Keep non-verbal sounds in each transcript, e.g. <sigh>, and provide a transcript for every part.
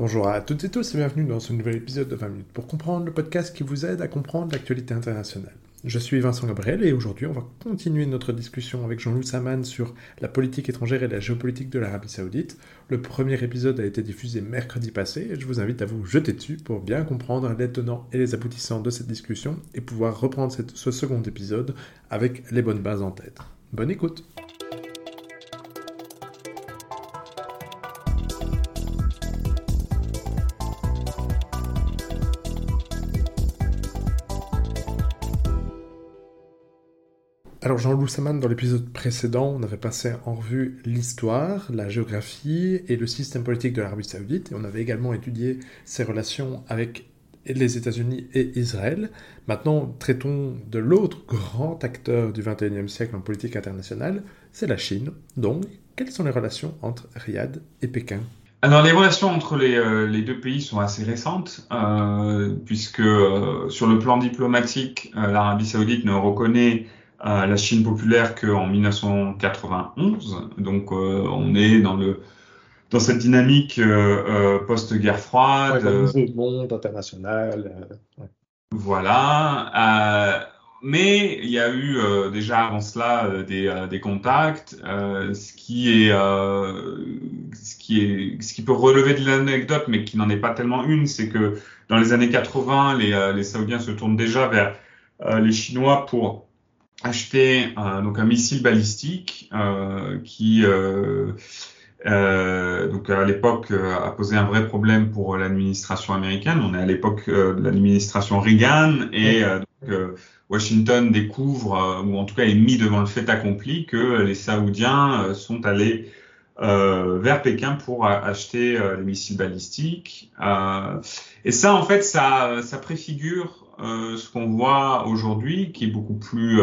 Bonjour à toutes et tous et bienvenue dans ce nouvel épisode de 20 minutes pour comprendre le podcast qui vous aide à comprendre l'actualité internationale. Je suis Vincent Gabriel et aujourd'hui on va continuer notre discussion avec Jean-Louis Saman sur la politique étrangère et la géopolitique de l'Arabie Saoudite. Le premier épisode a été diffusé mercredi passé et je vous invite à vous jeter dessus pour bien comprendre les tenants et les aboutissants de cette discussion et pouvoir reprendre ce second épisode avec les bonnes bases en tête. Bonne écoute Alors Jean-Louis Saman, dans l'épisode précédent, on avait passé en revue l'histoire, la géographie et le système politique de l'Arabie saoudite, et on avait également étudié ses relations avec les États-Unis et Israël. Maintenant, traitons de l'autre grand acteur du XXIe siècle en politique internationale, c'est la Chine. Donc, quelles sont les relations entre Riyad et Pékin? Alors les relations entre les, euh, les, deux pays sont assez récentes, euh, puisque euh, sur le plan diplomatique, l'Arabie saoudite ne reconnaît la Chine populaire qu'en 1991. Donc euh, on est dans le dans cette dynamique euh, euh, post-guerre froide. Ouais, le monde international. Voilà. mais il y a eu déjà avant cela des, des contacts, ce qui est ce qui est ce qui peut relever de l'anecdote, mais qui n'en est pas tellement une, c'est que dans les années 80, les, les Saoudiens se tournent déjà vers les Chinois pour acheté euh, donc un missile balistique euh, qui euh, donc à l'époque a posé un vrai problème pour l'administration américaine. On est à l'époque de l'administration Reagan et donc, Washington découvre ou en tout cas est mis devant le fait accompli que les Saoudiens sont allés euh, vers Pékin pour acheter euh, les missiles balistiques. Euh, et ça, en fait, ça, ça préfigure ce qu'on voit aujourd'hui, qui est beaucoup plus,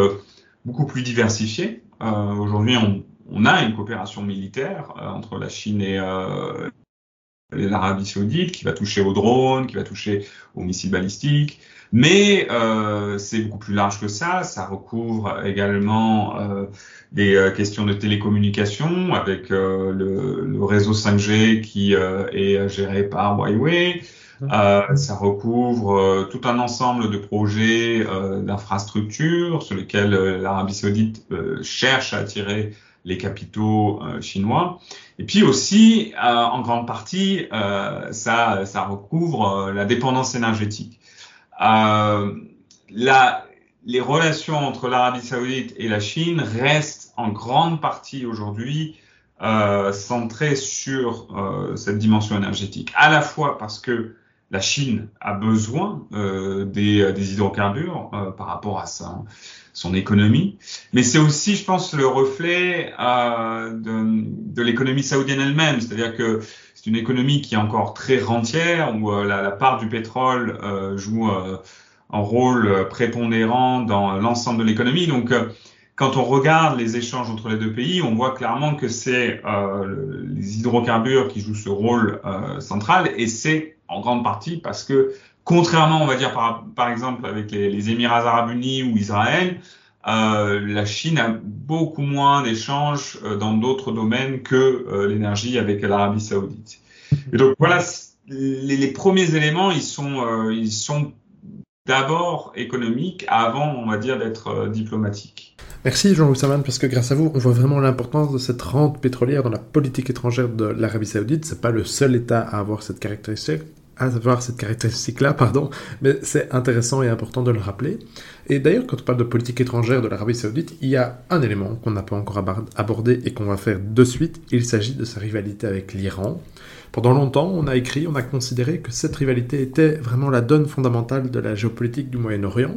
beaucoup plus diversifié. aujourd'hui, on, on, a une coopération militaire entre la Chine et l'Arabie Saoudite, qui va toucher aux drones, qui va toucher aux missiles balistiques. Mais euh, c'est beaucoup plus large que ça. Ça recouvre également euh, des euh, questions de télécommunication avec euh, le, le, réseau 5G qui euh, est géré par Huawei. Mmh. ça recouvre tout un ensemble de projets d'infrastructures sur lesquels l'Arabie saoudite cherche à attirer les capitaux chinois. Et puis aussi, en grande partie, ça, recouvre la dépendance énergétique. Euh, la, les relations entre l'Arabie saoudite et la Chine restent en grande partie aujourd'hui euh, centrées sur euh, cette dimension énergétique, à la fois parce que la Chine a besoin euh, des, des, hydrocarbures euh, par rapport à sa, son économie, mais c'est aussi, je pense, le reflet euh, de, de l'économie saoudienne elle-même, c'est-à-dire que c'est une économie qui est encore très rentière, où euh, la, la, part du pétrole euh, joue euh, un rôle prépondérant dans l'ensemble de l'économie. Donc, quand on regarde les échanges entre les deux pays, on voit clairement que c'est les hydrocarbures qui jouent ce rôle central, et c'est en grande partie parce que, contrairement, on va dire par, par exemple avec les, Émirats arabes unis ou Israël, euh, la Chine a beaucoup moins d'échanges euh, dans d'autres domaines que euh, l'énergie avec l'Arabie Saoudite. Et donc voilà, les, premiers éléments, ils sont, ils sont d'abord économiques avant, on va dire, d'être diplomatiques. Merci Jean-Louis Saman, parce que grâce à vous, on voit vraiment l'importance de cette rente pétrolière dans la politique étrangère de l'Arabie Saoudite. C'est pas le seul État à avoir cette caractéristique à avoir cette caractéristique-là, pardon, mais c'est intéressant et important de le rappeler. Et d'ailleurs, quand on parle de politique étrangère de l'Arabie Saoudite, il y a un élément qu'on n'a pas encore abordé et qu'on va faire de suite. Il s'agit de sa rivalité avec l'Iran. Pendant longtemps, on a écrit, on a considéré que cette rivalité était vraiment la donne fondamentale de la géopolitique du Moyen-Orient.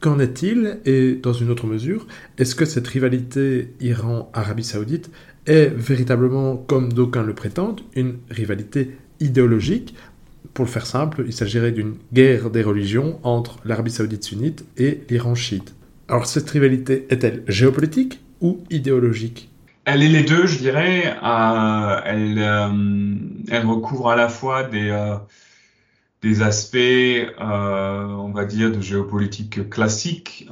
Qu'en est-il? Et dans une autre mesure, est-ce que cette rivalité Iran-Arabie Saoudite est véritablement, comme d'aucuns le prétendent, une rivalité idéologique? Pour le faire simple, il s'agirait d'une guerre des religions entre l'Arabie saoudite sunnite et l'Iran chiite. Alors cette rivalité est-elle géopolitique ou idéologique? Elle est les deux, je dirais. Euh, elle, euh, elle, recouvre à la fois des, euh, aspects, on va dire, de géopolitique classique,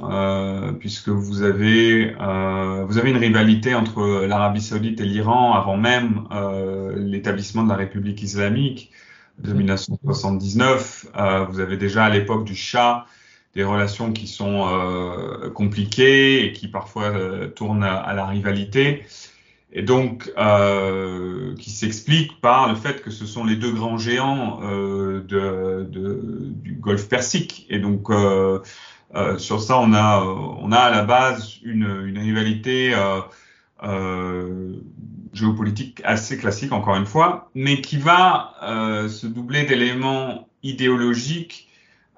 puisque vous avez une rivalité entre l'Arabie saoudite et l'Iran avant même l'établissement de la République islamique. De 1979. vous avez déjà à l'époque du Shah des relations qui sont compliquées et qui parfois tournent à, la rivalité et donc euh, qui s'explique par le fait que ce sont les deux grands géants euh, de, de, du Golfe Persique. Et donc euh, euh sur ça, on a, on a à la base une, une rivalité euh, euh, géopolitique assez classique, encore une fois, mais qui va se doubler d'éléments idéologiques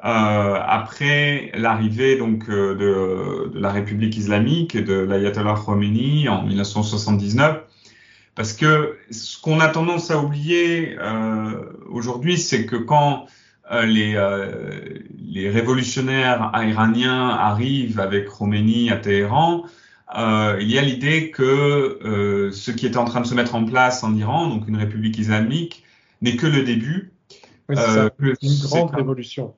euh, après l'arrivée donc euh, de, la République islamique de l'ayatollah Khomeini en 1979, parce que ce qu'on a tendance à oublier euh, aujourd'hui, c'est que quand euh, les, les révolutionnaires iraniens arrivent avec Khomeini à Téhéran, il y a l'idée que ce qui est en train de se mettre en place en Iran, donc une république islamique, n'est que le début. Oui, c'est une grande révolution.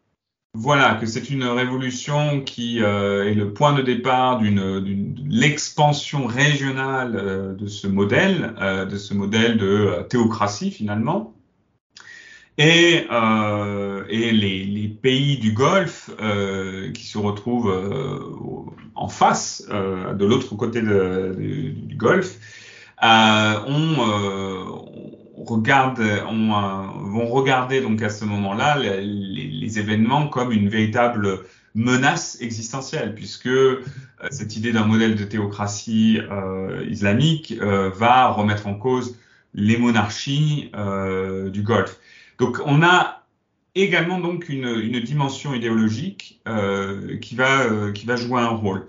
Voilà, que c'est une révolution qui euh, est le point de départ d'une l'expansion régionale euh, de ce modèle, euh, de ce modèle de théocratie finalement. Et, et les, les, pays du Golfe qui se retrouvent en face, de l'autre côté du Golfe, regarde, on, euh, vont regarder donc à ce moment-là les, les, événements comme une véritable menace existentielle, puisque euh, cette idée d'un modèle de théocratie euh, islamique euh, va remettre en cause les monarchies du Golfe. Donc on a également donc une, une dimension idéologique qui va qui va jouer un rôle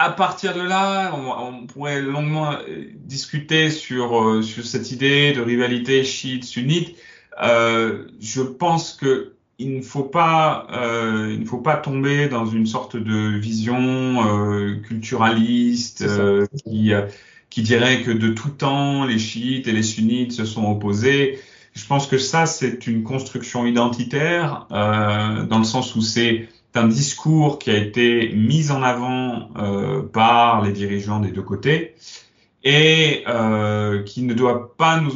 à partir de là, on, pourrait longuement euh, discuter sur, euh, sur cette idée de rivalité chiite-sunnite. Euh, je pense que il ne faut pas, euh, il ne faut pas tomber dans une sorte de vision euh, culturaliste qui, qui dirait que de tout temps les chiites et les sunnites se sont opposés. Je pense que ça c'est une construction identitaire dans le sens où c'est un discours qui a été mis en avant euh, par les dirigeants des deux côtés et euh, qui ne doit pas nous,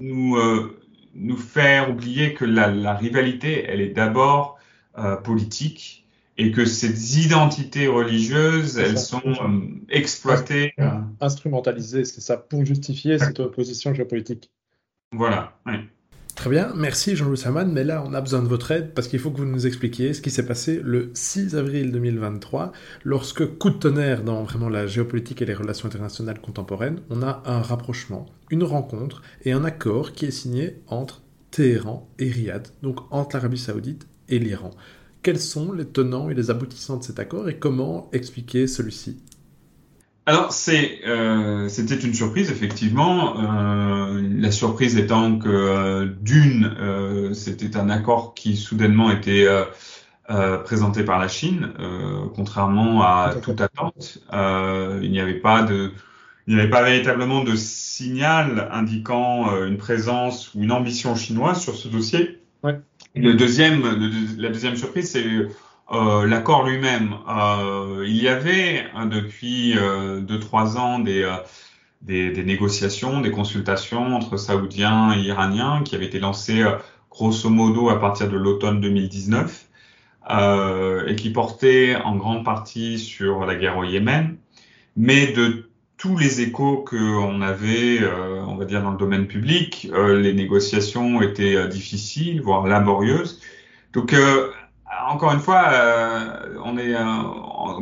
nous, euh, nous faire oublier que la, la rivalité, elle est d'abord euh, politique et que ces identités religieuses, elles sont euh, exploitées. Instrumentalisées, c'est ça, pour justifier cette opposition géopolitique. Voilà, oui. Très bien, merci Jean-Louis Saman, mais là on a besoin de votre aide parce qu'il faut que vous nous expliquiez ce qui s'est passé le 6 avril 2023 lorsque, coup de tonnerre dans vraiment la géopolitique et les relations internationales contemporaines, on a un rapprochement, une rencontre et un accord qui est signé entre Téhéran et Riyad, donc entre l'Arabie saoudite et l'Iran. Quels sont les tenants et les aboutissants de cet accord et comment expliquer celui-ci? Alors c'est euh, c'était une surprise effectivement. Euh, la surprise étant que euh, d'une euh, c'était un accord qui soudainement était euh, présenté par la Chine, contrairement à toute attente. il n'y avait pas de il n'y avait pas véritablement de signal indiquant une présence ou une ambition chinoise sur ce dossier. Ouais. Le deuxième, la deuxième surprise, c'est euh, l'accord lui-même, euh, il y avait hein, depuis 2-3 euh, ans des, des, des, négociations, des consultations entre Saoudiens et Iraniens qui avaient été lancées grosso modo à partir de l'automne 2019 et qui portaient en grande partie sur la guerre au Yémen, mais de tous les échos qu'on avait, on va dire, dans le domaine public, les négociations étaient difficiles, voire laborieuses. Donc, encore une fois, euh, on est, euh,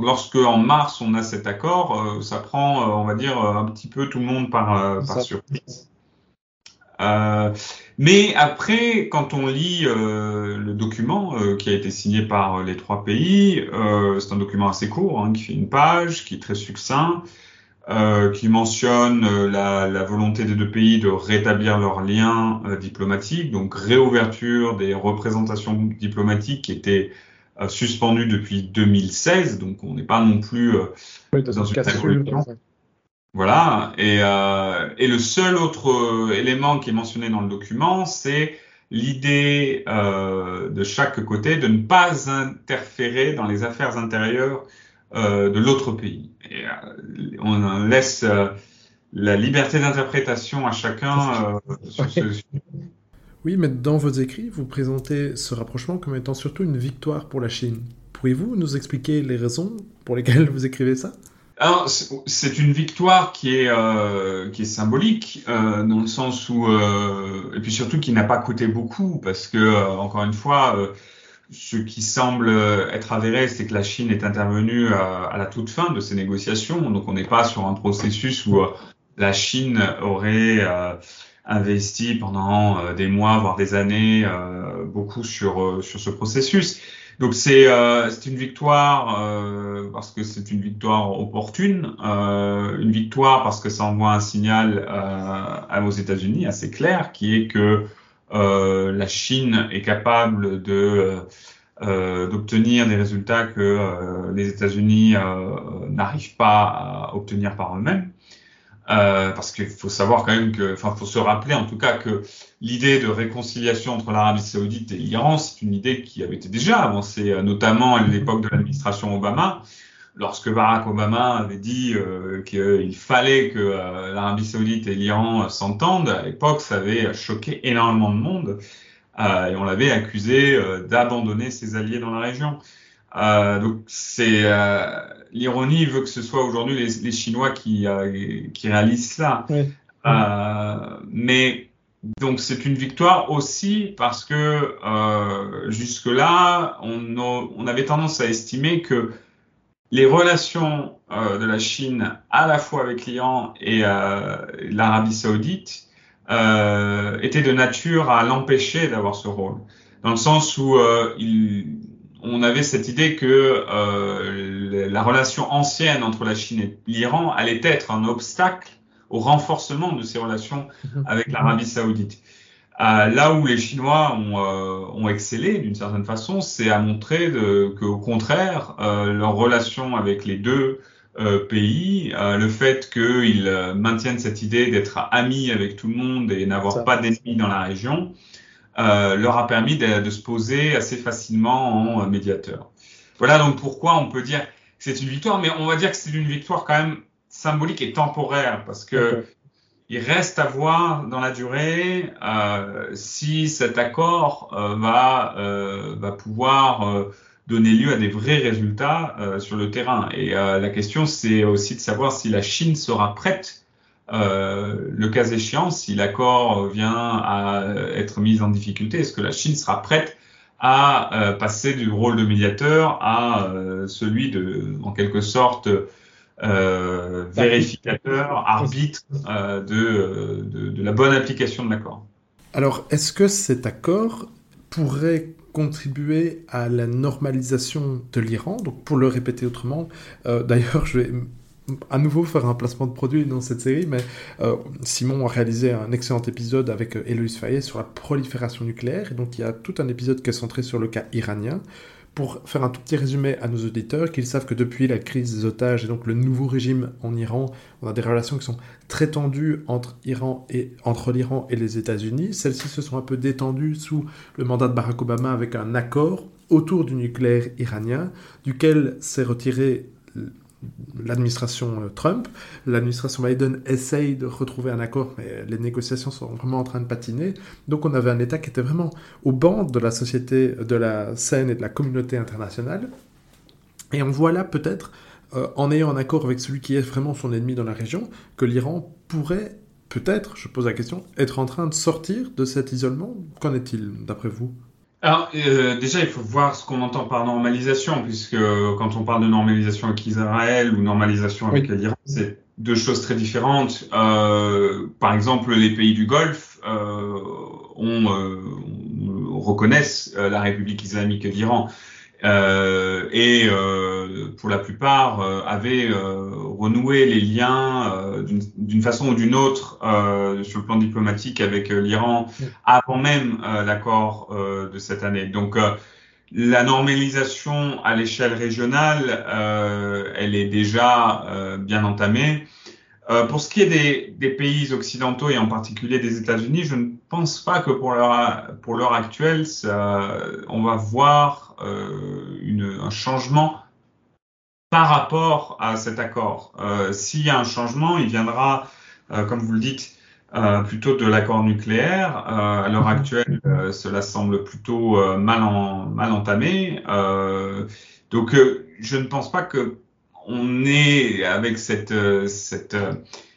lorsque en mars on a cet accord, euh, ça prend, on va dire, un petit peu tout le monde par, par surprise. mais après, quand on lit le document qui a été signé par les trois pays, c'est un document assez court, hein, qui fait une page, qui est très succinct, euh, qui mentionne euh, la, la, volonté des deux pays de rétablir leurs liens euh, diplomatiques, donc réouverture des représentations diplomatiques qui étaient euh, suspendues depuis 2016, donc on n'est pas non plus oui, dans, une révolution. Voilà, et, et, le seul autre élément qui est mentionné dans le document, c'est l'idée de chaque côté de ne pas interférer dans les affaires intérieures euh, de l'autre pays. Et, euh, on laisse euh, la liberté d'interprétation à chacun sur ce Oui, mais dans vos écrits, vous présentez ce rapprochement comme étant surtout une victoire pour la Chine. Pourriez-vous nous expliquer les raisons pour lesquelles vous écrivez ça? Alors, c'est une victoire qui est, euh, qui est symbolique, euh, dans le sens où, euh, et puis surtout qui n'a pas coûté beaucoup, parce que, euh, encore une fois, euh, ce qui semble être avéré, c'est que la Chine est intervenue à, à, la toute fin de ces négociations, donc on n'est pas sur un processus où la Chine aurait investi pendant des mois, voire des années, beaucoup sur, sur ce processus. Donc c'est euh, une victoire euh, parce que c'est une victoire opportune, euh, une victoire parce que ça envoie un signal euh, aux États-Unis assez clair, qui est que euh, la Chine est capable de euh, d'obtenir des résultats que les États-Unis n'arrivent pas à obtenir par eux-mêmes. Euh, parce qu'il faut savoir quand même que, enfin, faut se rappeler en tout cas que l'idée de réconciliation entre l'Arabie Saoudite et l'Iran, c'est une idée qui avait été déjà avancée, euh, notamment à l'époque de l'administration Obama, lorsque Barack Obama avait dit euh, qu'il fallait que euh, l'Arabie Saoudite et l'Iran s'entendent. À l'époque, ça avait choqué énormément de monde et on l'avait accusé d'abandonner ses alliés dans la région. donc c'est l'ironie veut que ce soit aujourd'hui les, les, Chinois qui, euh, qui réalisent. Oui. Euh, mais donc c'est une victoire aussi parce que euh, jusque-là, on, on, avait tendance à estimer que les relations euh, de la Chine à la fois avec l'Iran et euh, l'Arabie saoudite euh, étaient de nature à l'empêcher d'avoir ce rôle. Dans le sens où il, on avait cette idée que euh, la relation ancienne entre la Chine et l'Iran allait être un obstacle au renforcement de ces relations mhm. avec l'Arabie saoudite. Euh, là où les Chinois ont, euh, ont excellé d'une certaine façon, c'est à montrer qu'au contraire, euh, leur relation avec les deux euh, pays, euh, le fait qu'ils maintiennent cette idée d'être amis avec tout le monde et n'avoir pas d'ennemis dans la région, euh, leur a permis de, de, se poser assez facilement en euh, médiateur. Voilà donc pourquoi on peut dire que c'est une victoire, mais on va dire que c'est une victoire quand même symbolique et temporaire, parce que il reste à voir dans la durée euh, si cet accord euh, va, euh, va pouvoir donner lieu à des vrais résultats sur le terrain. Et la question, c'est aussi de savoir si la Chine sera prête euh, le cas échéant, si l'accord vient à être mis en difficulté, est-ce que la Chine sera prête à euh, passer du rôle de médiateur à euh, celui de, en quelque sorte, euh, vérificateur, arbitre de, de, de, la bonne application de l'accord. Alors, est-ce que cet accord pourrait contribuer à la normalisation de l'Iran? Donc, pour le répéter autrement, d'ailleurs, je vais à nouveau faire un placement de produit dans cette série, mais euh, Simon a réalisé un excellent épisode avec euh, Héloïse Fayet sur la prolifération nucléaire, et donc il y a tout un épisode qui est centré sur le cas iranien. Pour faire un tout petit résumé à nos auditeurs, qu'ils savent que depuis la crise des otages et donc le nouveau régime en Iran, on a des relations qui sont très tendues entre Iran et entre l'Iran et les États-Unis. Celles-ci se sont un peu détendues sous le mandat de Barack Obama avec un accord autour du nucléaire iranien, duquel s'est retiré l'administration euh, Trump. L'administration Biden essaye de retrouver un accord, mais les négociations sont vraiment en train de patiner. Donc on avait un État qui était vraiment au banc de la société, de la scène et de la communauté internationale. Et on voit là peut-être, euh, en ayant un accord avec celui qui est vraiment son ennemi dans la région, que l'Iran pourrait peut-être, je pose la question, être en train de sortir de cet isolement. Qu'en est-il d'après vous? Alors, euh, déjà, il faut voir ce qu'on entend par normalisation, puisque quand on parle de normalisation avec Israël ou normalisation avec oui. l'Iran, c'est deux choses très différentes. Euh, par exemple, les pays du Golfe euh, on, euh, on, reconnaissent euh, la République islamique d'Iran. Euh, et euh, pour la plupart euh, avaient renoué les liens d'une façon ou d'une autre sur le plan diplomatique avec l'Iran avant même l'accord de cette année. Donc la normalisation à l'échelle régionale, elle est déjà bien entamée. Euh, pour ce qui est des, des, pays occidentaux et en particulier des États-Unis, je ne pense pas que pour l'heure pour l'heure actuelle, ça, on va voir euh, une, un changement par rapport à cet accord. Euh, S'il y a un changement, il viendra, euh, comme vous le dites, plutôt de l'accord nucléaire. À l'heure mhm. actuelle, cela semble plutôt mal, en, mal entamé. donc, je ne pense pas que on ait avec cette, cette,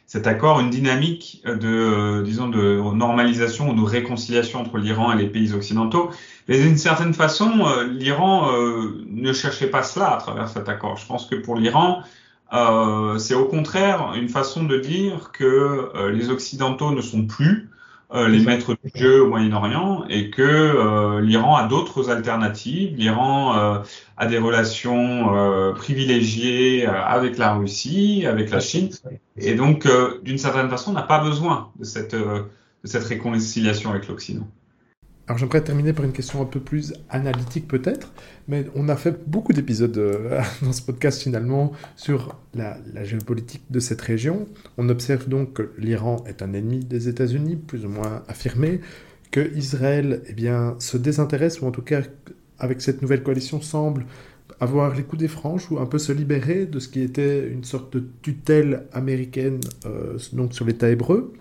cet accord une dynamique de, disons, de normalisation ou de réconciliation entre l'Iran et les pays occidentaux. Mais d'une certaine façon, l'Iran ne cherchait pas cela à travers cet accord. Je pense que pour l'Iran, euh, c'est au contraire une façon de dire que euh, les Occidentaux ne sont plus euh, les maîtres du jeu au Moyen-Orient et que l'Iran a d'autres alternatives. L'Iran a des relations privilégiées avec la Russie, avec la Chine, et donc d'une certaine façon n'a pas besoin de cette, de cette réconciliation avec l'Occident. Alors j'aimerais terminer par une question un peu plus analytique peut-être, mais on a fait beaucoup d'épisodes euh, <laughs> dans ce podcast finalement sur la, géopolitique de cette région. On observe donc que l'Iran est un ennemi des États-Unis, plus ou moins affirmé, que Israël eh bien, se désintéresse, ou en tout cas avec cette nouvelle coalition semble avoir les coups des franches ou un peu se libérer de ce qui était une sorte de tutelle américaine euh, donc sur l'État hébreu.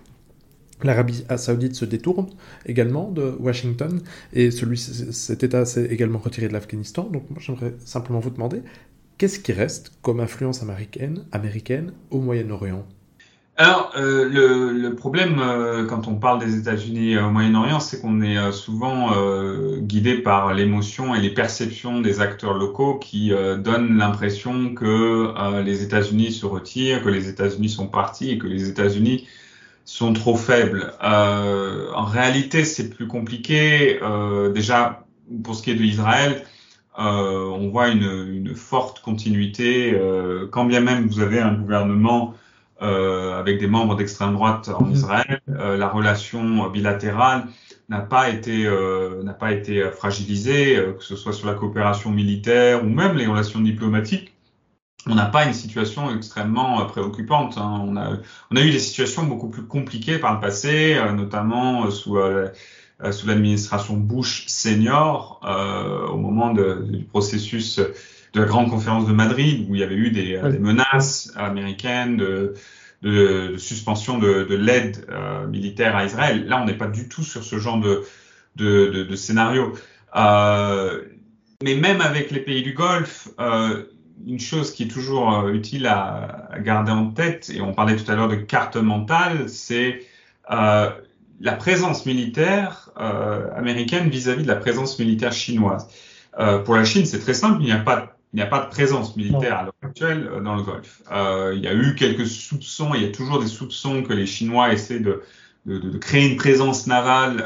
L'Arabie saoudite se détourne également de Washington et celui, cet État s'est également retiré de l'Afghanistan. Donc moi j'aimerais simplement vous demander, qu'est-ce qui reste comme influence américaine, américaine au Moyen-Orient? Alors, euh, le, problème euh, quand on parle des États-Unis au Moyen-Orient, c'est qu'on est euh, souvent guidé par l'émotion et les perceptions des acteurs locaux qui donnent l'impression que les États-Unis se retirent, que les États-Unis sont partis et que les États-Unis sont trop faibles. Euh, en réalité, c'est plus compliqué. Euh, déjà, pour ce qui est de Israël, euh, on voit une, une forte continuité. Euh, quand bien même vous avez un gouvernement euh, avec des membres d'extrême droite en mhm. Israël, euh, la relation bilatérale n'a pas été n'a pas été fragilisée, que ce soit sur la coopération militaire ou même les relations diplomatiques on n'a pas une situation extrêmement euh, préoccupante. Hein. On, a, on a eu des situations beaucoup plus compliquées par le passé, euh, notamment euh, sous, l'administration Bush senior, au moment de, du processus de la grande conférence de Madrid, où il y avait eu des, des menaces américaines de, de, de suspension de, de l'aide militaire à Israël. Là, on n'est pas du tout sur ce genre de scénario. mais même avec les pays du Golfe, une chose qui est toujours euh, utile à, garder en tête, et on parlait tout à l'heure de carte mentale, c'est euh, la présence militaire euh, américaine vis-à-vis de la présence militaire chinoise. pour la Chine, c'est très simple, il n'y a pas il n'y a pas de présence militaire à l'heure actuelle dans le Golfe. il y a eu quelques soupçons, il y a toujours des soupçons que les Chinois essaient de, de, de créer une présence navale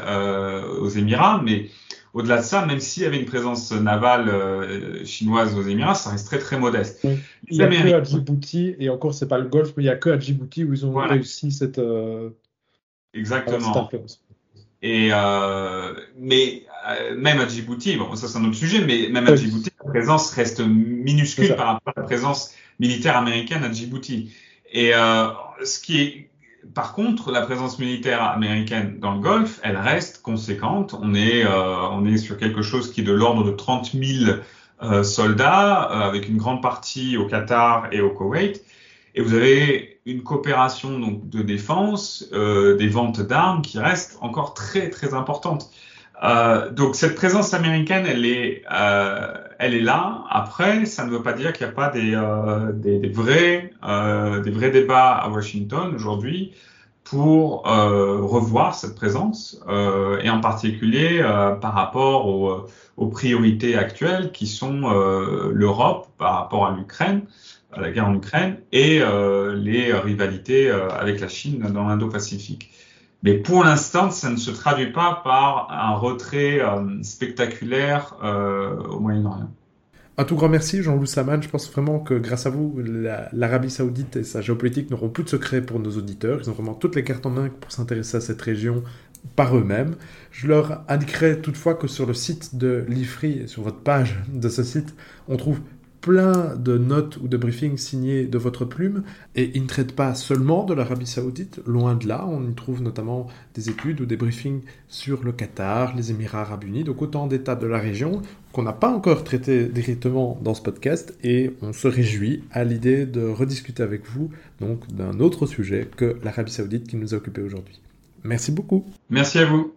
aux Émirats, mais au-delà de ça, même s'il y avait une présence navale euh, chinoise aux Émirats, ça reste très très modeste. Il n'y a que à Djibouti, et encore c'est pas le Golfe, mais il n'y a que à Djibouti où ils ont réussi cette, euh, Exactement. Et euh, mais même à Djibouti, bon ça c'est un autre sujet, mais même à Djibouti, la présence reste minuscule par rapport à la présence militaire américaine à Djibouti. Et ce qui est par contre, la présence militaire américaine dans le Golfe, elle reste conséquente. On est, euh, on est sur quelque chose qui est de l'ordre de 30 000 euh, soldats, euh, avec une grande partie au Qatar et au Koweït. Et vous avez une coopération donc, de défense, des ventes d'armes qui restent encore très très importantes. donc cette présence américaine, elle est, elle est là. Après, ça ne veut pas dire qu'il n'y a pas des, euh, euh, des vrais débats à Washington aujourd'hui pour euh, revoir cette présence, et en particulier par rapport aux, aux, priorités actuelles qui sont l'Europe par rapport à l'Ukraine, la guerre en Ukraine, et les rivalités avec la Chine dans l'Indo-Pacifique. Mais pour l'instant, ça ne se traduit pas par un retrait euh, spectaculaire euh, au Moyen-Orient. Un tout grand merci, Jean-Louis Saman. Je pense vraiment que grâce à vous, l'Arabie Saoudite et sa géopolitique n'auront plus de secrets pour nos auditeurs. Ils ont vraiment toutes les cartes en main pour s'intéresser à cette région par eux-mêmes. Je leur indiquerai toutefois que sur le site de l'IFRI, sur votre page de ce site, on trouve plein de notes ou de briefings signés de votre plume, et il ne traite pas seulement de l'Arabie saoudite, loin de là, on y trouve notamment des études ou des briefings sur le Qatar, les Émirats arabes unis, donc autant d'États de la région qu'on n'a pas encore traité directement dans ce podcast, et on se réjouit à l'idée de rediscuter avec vous donc d'un autre sujet que l'Arabie saoudite qui nous a occupé aujourd'hui. Merci beaucoup. Merci à vous.